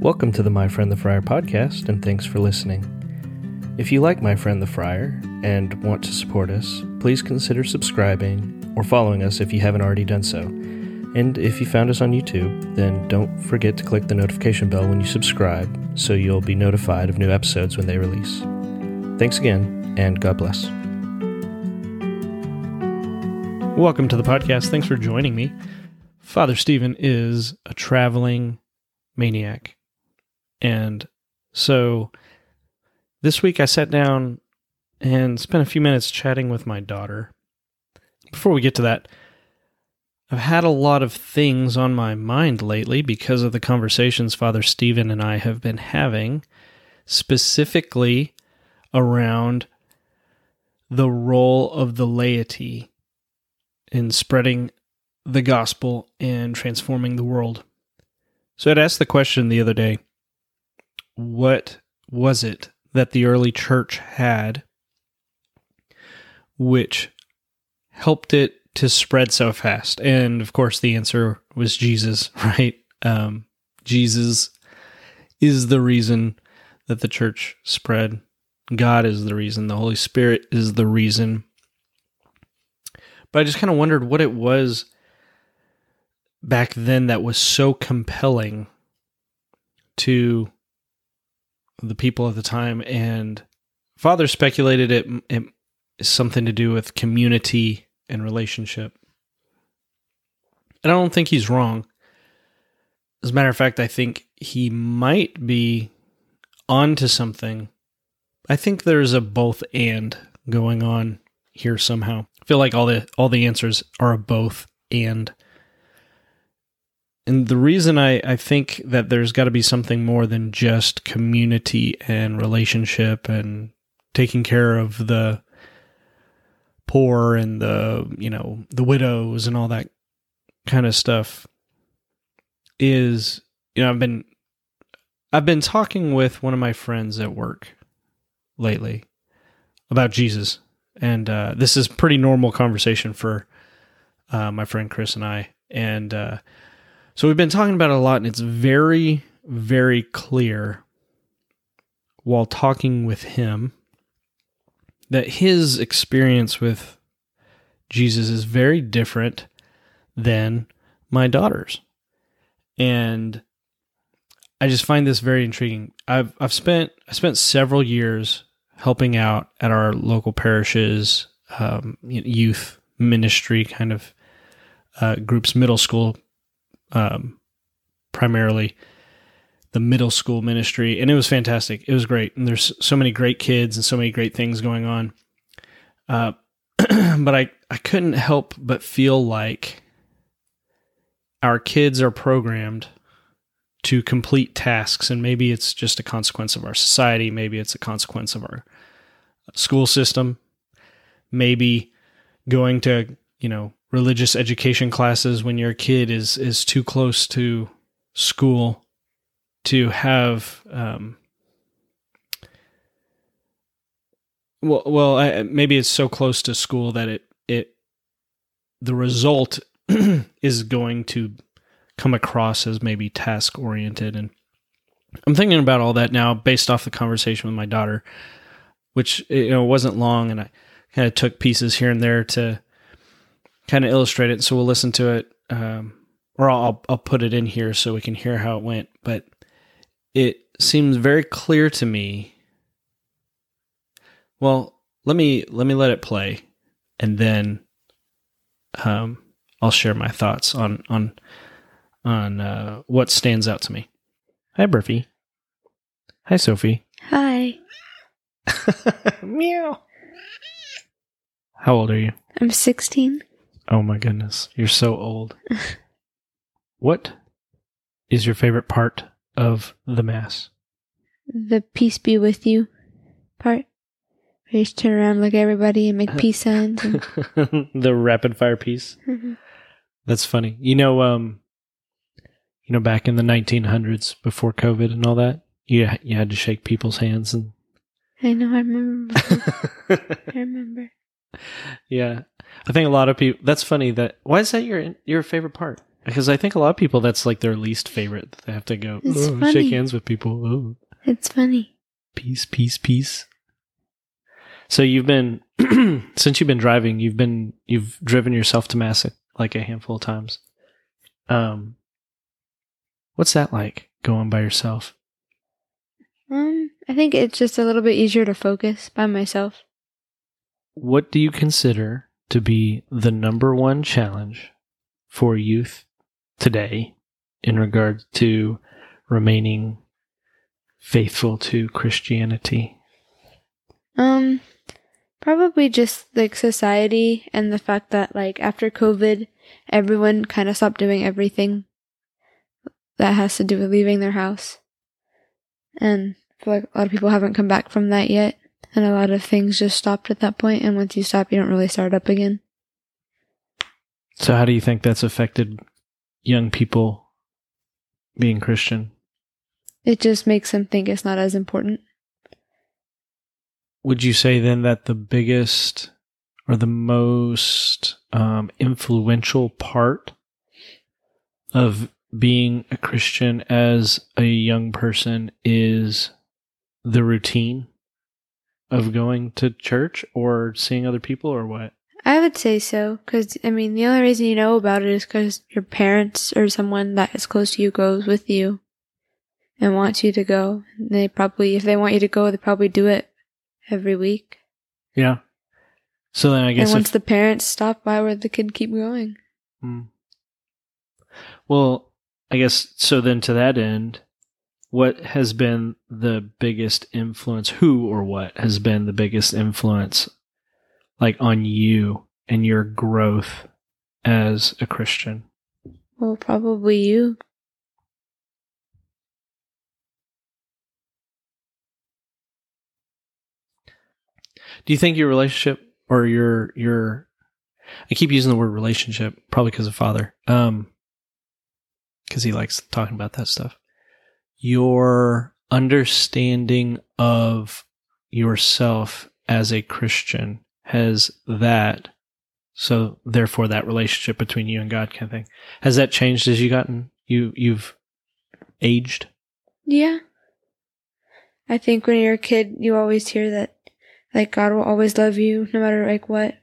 Welcome to the My Friend the Friar podcast, and thanks for listening. If you like My Friend the Friar and want to support us, please consider subscribing or following us if you haven't already done so. And if you found us on YouTube, then don't forget to click the notification bell when you subscribe so you'll be notified of new episodes when they release. Thanks again, and God bless. Welcome to the podcast. Thanks for joining me. Father Stephen is a traveling maniac. And so this week I sat down and spent a few minutes chatting with my daughter. Before we get to that, I've had a lot of things on my mind lately because of the conversations Father Stephen and I have been having, specifically around the role of the laity in spreading the gospel and transforming the world. So I'd asked the question the other day what was it that the early church had which helped it to spread so fast? And of course, the answer was Jesus, right? Um, Jesus is the reason that the church spread. God is the reason. The Holy Spirit is the reason. But I just kind of wondered what it was back then that was so compelling to the people at the time, and Father speculated it, it is something to do with community and relationship. And I don't think he's wrong. As a matter of fact, I think he might be onto something. I think there's a both and going on here somehow. I feel like all the all the answers are a both and. And the reason I, I think that there's got to be something more than just community and relationship and taking care of the poor and the, you know, the widows and all that kind of stuff is, you know, I've been I've been talking with one of my friends at work lately about Jesus. And uh, this is pretty normal conversation for uh, my friend Chris and I. And uh, so we've been talking about it a lot, and it's very, very clear while talking with him that his experience with Jesus is very different than my daughter's. And I just find this very intriguing. I've I've spent I spent several years helping out at our local parishes, um, youth ministry kind of uh, groups, middle school um, primarily the middle school ministry, and it was fantastic. It was great, and there's so many great kids and so many great things going on. Uh, but I I couldn't help but feel like our kids are programmed to complete tasks, and maybe it's just a consequence of our society, maybe it's a consequence of our school system, maybe going to you know religious education classes when your kid is is too close to school to have um, well well I, maybe it's so close to school that it it the result is going to come across as maybe task oriented. And I'm thinking about all that now based off the conversation with my daughter which you know wasn't long and I kind of took pieces here and there to kind of illustrate it. So we'll listen to it, um, or I'll I'll put it in here so we can hear how it went. But it seems very clear to me. Well, let me let me let it play, and then um, I'll share my thoughts on on on uh, what stands out to me. Hi, Burfy. Hi, Sophie. Hi. Meow. How old are you? I'm 16. Oh my goodness, you're so old. what is your favorite part of the mass? The peace be with you part. Where you just turn around, look at everybody, and make peace signs. And... the rapid fire peace. Mm-hmm. That's funny. You know, um, you know, back in the 1900s, before COVID and all that, you you had to shake people's hands and. I know. I remember. I remember. Yeah, I think a lot of people. That's funny. That why is that your your favorite part? Because I think a lot of people that's like their least favorite. They have to go "Oh, shake hands with people. Oh, It's funny. peace, peace, peace. So you've been since you've been driving, you've been you've driven yourself to mass like a handful of times. Um, what's that like going by yourself? Um, I think it's just a little bit easier to focus by myself. What do you consider to be the number one challenge for youth today in regard to remaining faithful to Christianity? Um, probably just like society and the fact that like after COVID, everyone kind of stopped doing everything that has to do with leaving their house. And I feel like a lot of people haven't come back from that yet. And a lot of things just stopped at that point. And once you stop, you don't really start up again. So, how do you think that's affected young people being Christian? It just makes them think it's not as important. Would you say then that the biggest or the most um, influential part of being a Christian as a young person is the routine of going to church or seeing other people or what? I would say so, because I mean, the only reason you know about it is because your parents or someone that is close to you goes with you and wants you to go. And they probably, if they want you to go, they probably do it every week. Yeah. So then I guess and once if- the parents stop, why would the kid keep going? Hmm. Well, I guess so. Then to that end, what has been the biggest influence? Who or what has been the biggest influence, like on you and your growth as a Christian? Well, probably you. Do you think your relationship or your your I keep using the word relationship probably because of father. Um cuz he likes talking about that stuff. Your understanding of yourself as a Christian has that so therefore that relationship between you and God kind of thing. Has that changed as you gotten you you've aged? Yeah. I think when you're a kid, you always hear that, like, God will always love you no matter, like, what,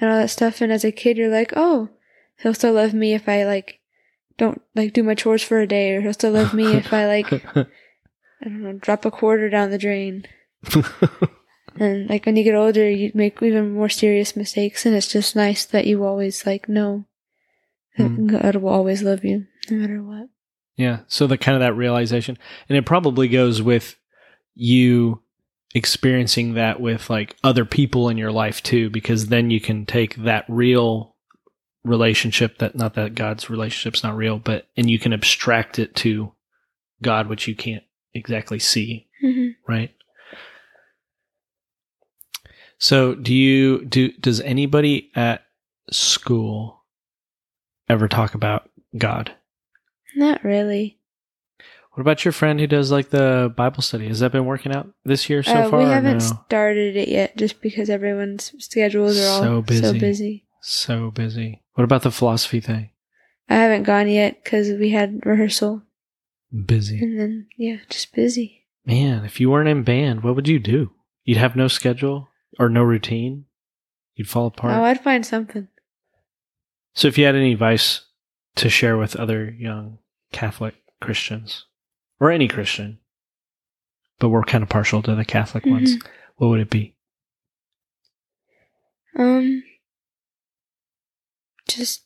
and all that stuff. And as a kid, you're like, oh, he'll still love me if I, like, don't, like, do my chores for a day, or he'll still love me if I, like, I don't know, drop a quarter down the drain. And, like, when you get older, you make even more serious mistakes, and it's just nice that you always, like, know that Hmm. God will always love you no matter what. Yeah. So the kind of that realization, and it probably goes with you experiencing that with like other people in your life too, because then you can take that real relationship that not that God's relationship's not real, but and you can abstract it to God, which you can't exactly see, hmm right? So do you do does anybody at school ever talk about God? Not really. What about your friend who does like the Bible study? Has that been working out this year so uh, far? we haven't no? started it yet, just because everyone's schedules are all So busy. so busy. So busy. What about the philosophy thing? I haven't gone yet because we had rehearsal, Busy. and then yeah, just busy. Man, if you weren't in band, what would you do? You'd have no schedule or no routine. You'd fall apart. Oh, I'd find something. so, if you had any advice to share with other young Catholic Christians or any Christian, but we're kind of partial to the Catholic ones, Mm-hmm. what would it be? Um, just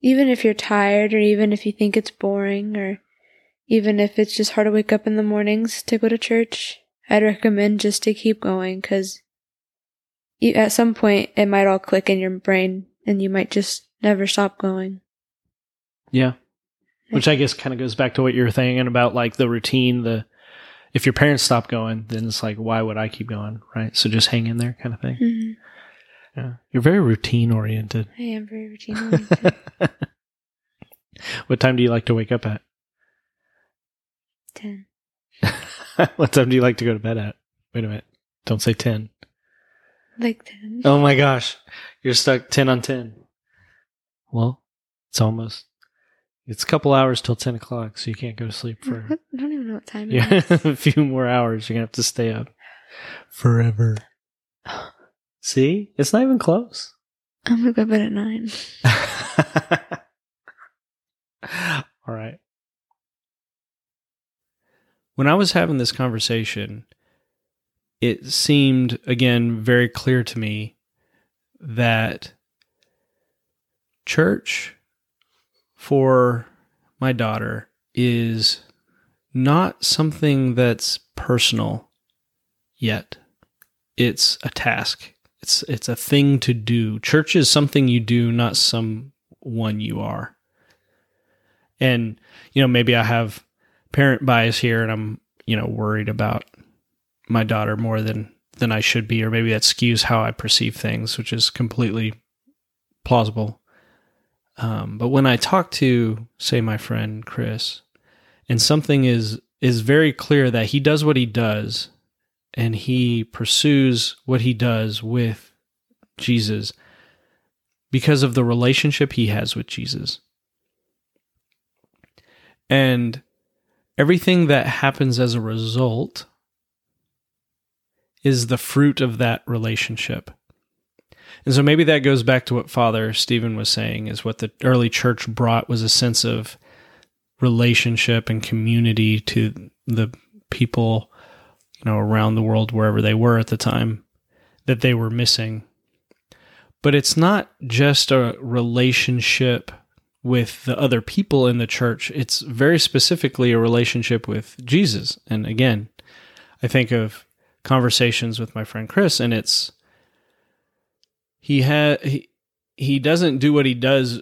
even if you're tired, or even if you think it's boring, or even if it's just hard to wake up in the mornings to go to church, I'd recommend just to keep going because at some point it might all click in your brain, and you might just never stop going. Yeah. Which I guess kind of goes back to what you were thinking about like the routine, the if your parents stop going, then it's like why would I keep going, right? So just hang in there kind of thing. hmm Yeah. You're very routine oriented. I am very routine oriented. what time do you like to wake up at? Ten. what time do you like to go to bed at? Wait a minute. Don't say 10. Like ten. Oh my gosh. You're stuck 10 on 10. Well, it's almost. It's a couple hours till 10 o'clock, so you can't go to sleep for I don't even know what time it yeah, is. a few more hours. You're going to have to stay up forever. Oh. See? It's not even close. I'm gonna go to bed at nine. All right. When I was having this conversation, it seemed again very clear to me that church for my daughter is not something that's personal yet. It's a task. It's it's a thing to do. Church is something you do, not someone you are. And you know, maybe I have parent bias here and I'm, you know, worried about my daughter more than than I should be or maybe that skews how I perceive things, which is completely plausible. Um, but when I talk to, say, my friend Chris, and something is is very clear that he does what he does, and he pursues what he does with Jesus because of the relationship he has with Jesus, and everything that happens as a result is the fruit of that relationship. And so maybe that goes back to what Father Stephen was saying is what the early church brought was a sense of relationship and community to the people, you know, around the world wherever they were at the time that they were missing. But it's not just a relationship with the other people in the church. It's very specifically a relationship with Jesus. And again, I think of conversations with my friend Chris and it's he had he, he doesn't do what he does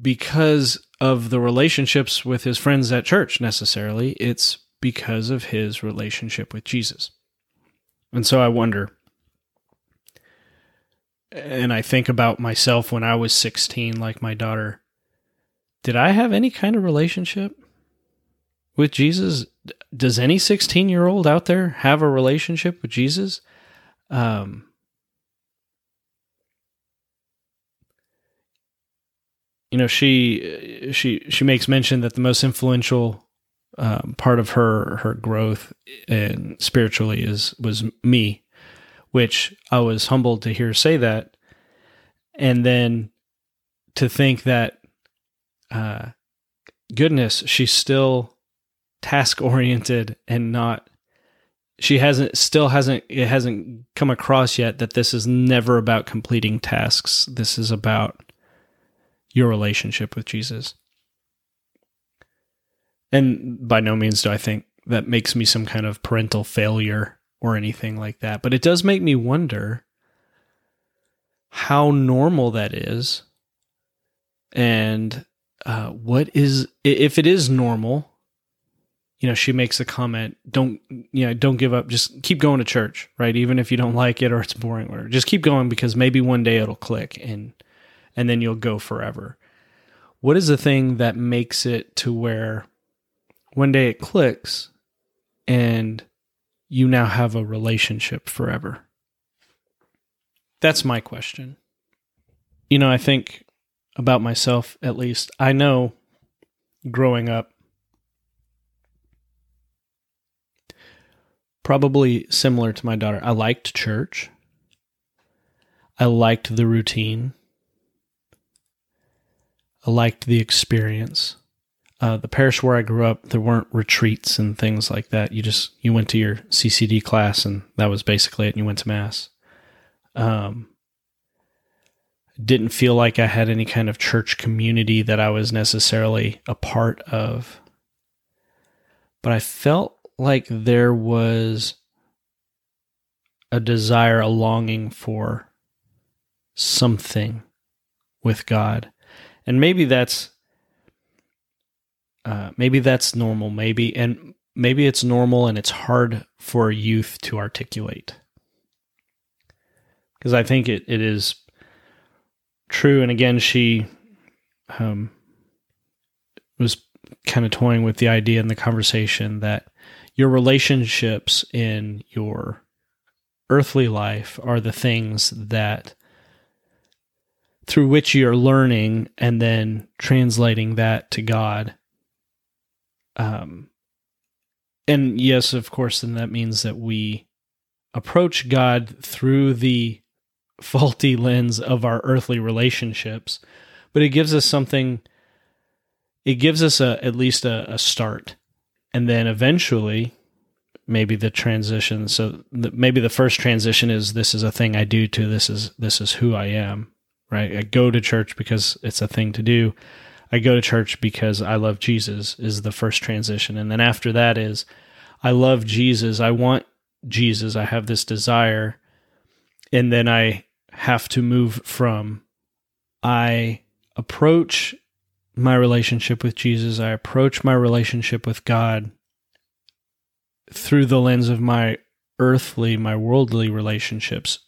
because of the relationships with his friends at church necessarily it's because of his relationship with Jesus. And so i wonder and i think about myself when i was 16 like my daughter did i have any kind of relationship with Jesus? Does any 16 year old out there have a relationship with Jesus? Um you know she she she makes mention that the most influential um, part of her her growth and spiritually is was me which i was humbled to hear say that and then to think that uh goodness she's still task oriented and not she hasn't still hasn't it hasn't come across yet that this is never about completing tasks this is about your relationship with Jesus. And by no means do I think that makes me some kind of parental failure or anything like that, but it does make me wonder how normal that is and uh, what is if it is normal you know she makes a comment don't you know don't give up. Just keep going to church right? Even if you don't like it or it's boring or just keep going because maybe one day it'll click and and then you'll go forever. What is the thing that makes it to where one day it clicks and you now have a relationship forever? That's my question. You know, I think about myself at least. I know growing up, probably similar to my daughter, I liked church. I liked the routine. I liked the experience. Uh, the parish where I grew up, there weren't retreats and things like that. You just you went to your CCD class, and that was basically it. And you went to mass. Um, didn't feel like I had any kind of church community that I was necessarily a part of, but I felt like there was a desire, a longing for something with God and maybe that's uh, maybe that's normal. Maybe and maybe it's normal and it's hard for youth to articulate. Because i think it, it is true. And again she um, was kind of toying with the idea in the conversation that your relationships in your earthly life are the things that through which you're learning and then translating that to God. Um, and yes, of course, then that means that we approach God through the faulty lens of our earthly relationships, but it gives us something. It gives us a at least a, a start, and then eventually, maybe the transition. So the, maybe the first transition is this is a thing I do to this is this is who I am. Right, I go to church because it's a thing to do. I go to church because I love Jesus is the first transition. And then after that is I love Jesus. I want Jesus. I have this desire. And then I have to move from I approach my relationship with Jesus, I approach my relationship with God through the lens of my earthly, my worldly relationships,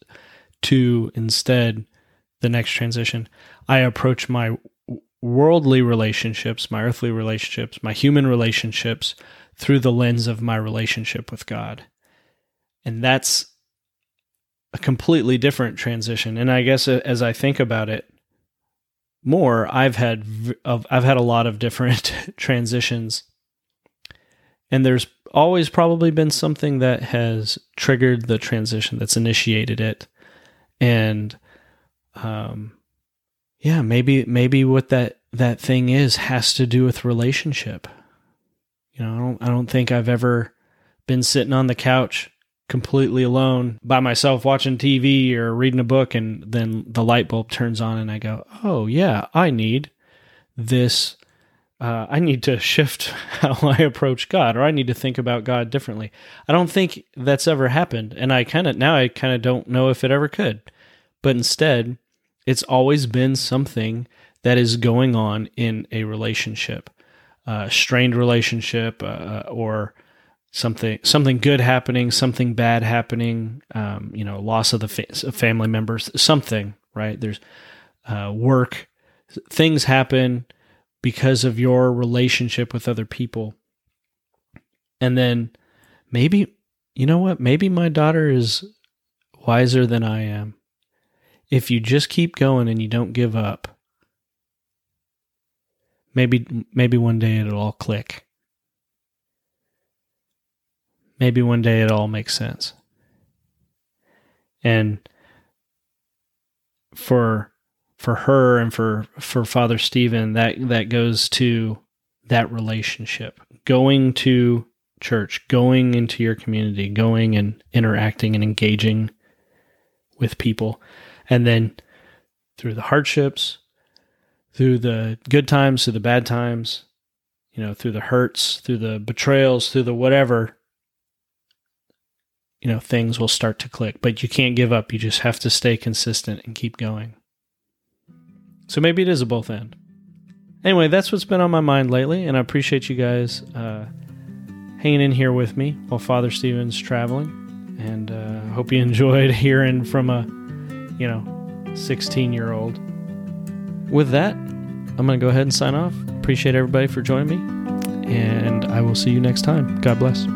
to instead the next transition, I approach my worldly relationships, my earthly relationships, my human relationships through the lens of my relationship with God. And that's a completely different transition. And I guess as I think about it more, I've had I've had a lot of different transitions. And there's always probably been something that has triggered the transition that's initiated it. And um yeah, maybe maybe what that that thing is has to do with relationship. You know, I don't I don't think I've ever been sitting on the couch completely alone by myself watching TV or reading a book and then the light bulb turns on and I go, "Oh, yeah, I need this uh, I need to shift how I approach God, or I need to think about God differently. I don't think that's ever happened, and I kind of now I kind of don't know if it ever could. But instead, it's always been something that is going on in a relationship, a strained relationship, uh, uh, or something something good happening, something bad happening. Um, you know, loss of the fa- family members, something. Right? There's uh, work, things happen because of your relationship with other people, and then maybe you know what? Maybe my daughter is wiser than I am if you just keep going and you don't give up, maybe maybe one day it'll all click. Maybe one day it all makes sense. And for for her and for for Father Stephen, that that goes to that relationship. Going to church, going into your community, going and interacting and engaging with people. And then through the hardships, through the good times, through the bad times, you know, through the hurts, through the betrayals, through the whatever, you know, things will start to click. But you can't give up. You just have to stay consistent and keep going. So maybe it is a both end. Anyway, that's what's been on my mind lately, and I appreciate you guys uh, hanging in here with me while Father Stephen's traveling. And uh, hope you enjoyed hearing from a you know, 16 year old. With that, I'm going to go ahead and sign off. Appreciate everybody for joining me, and I will see you next time. God bless.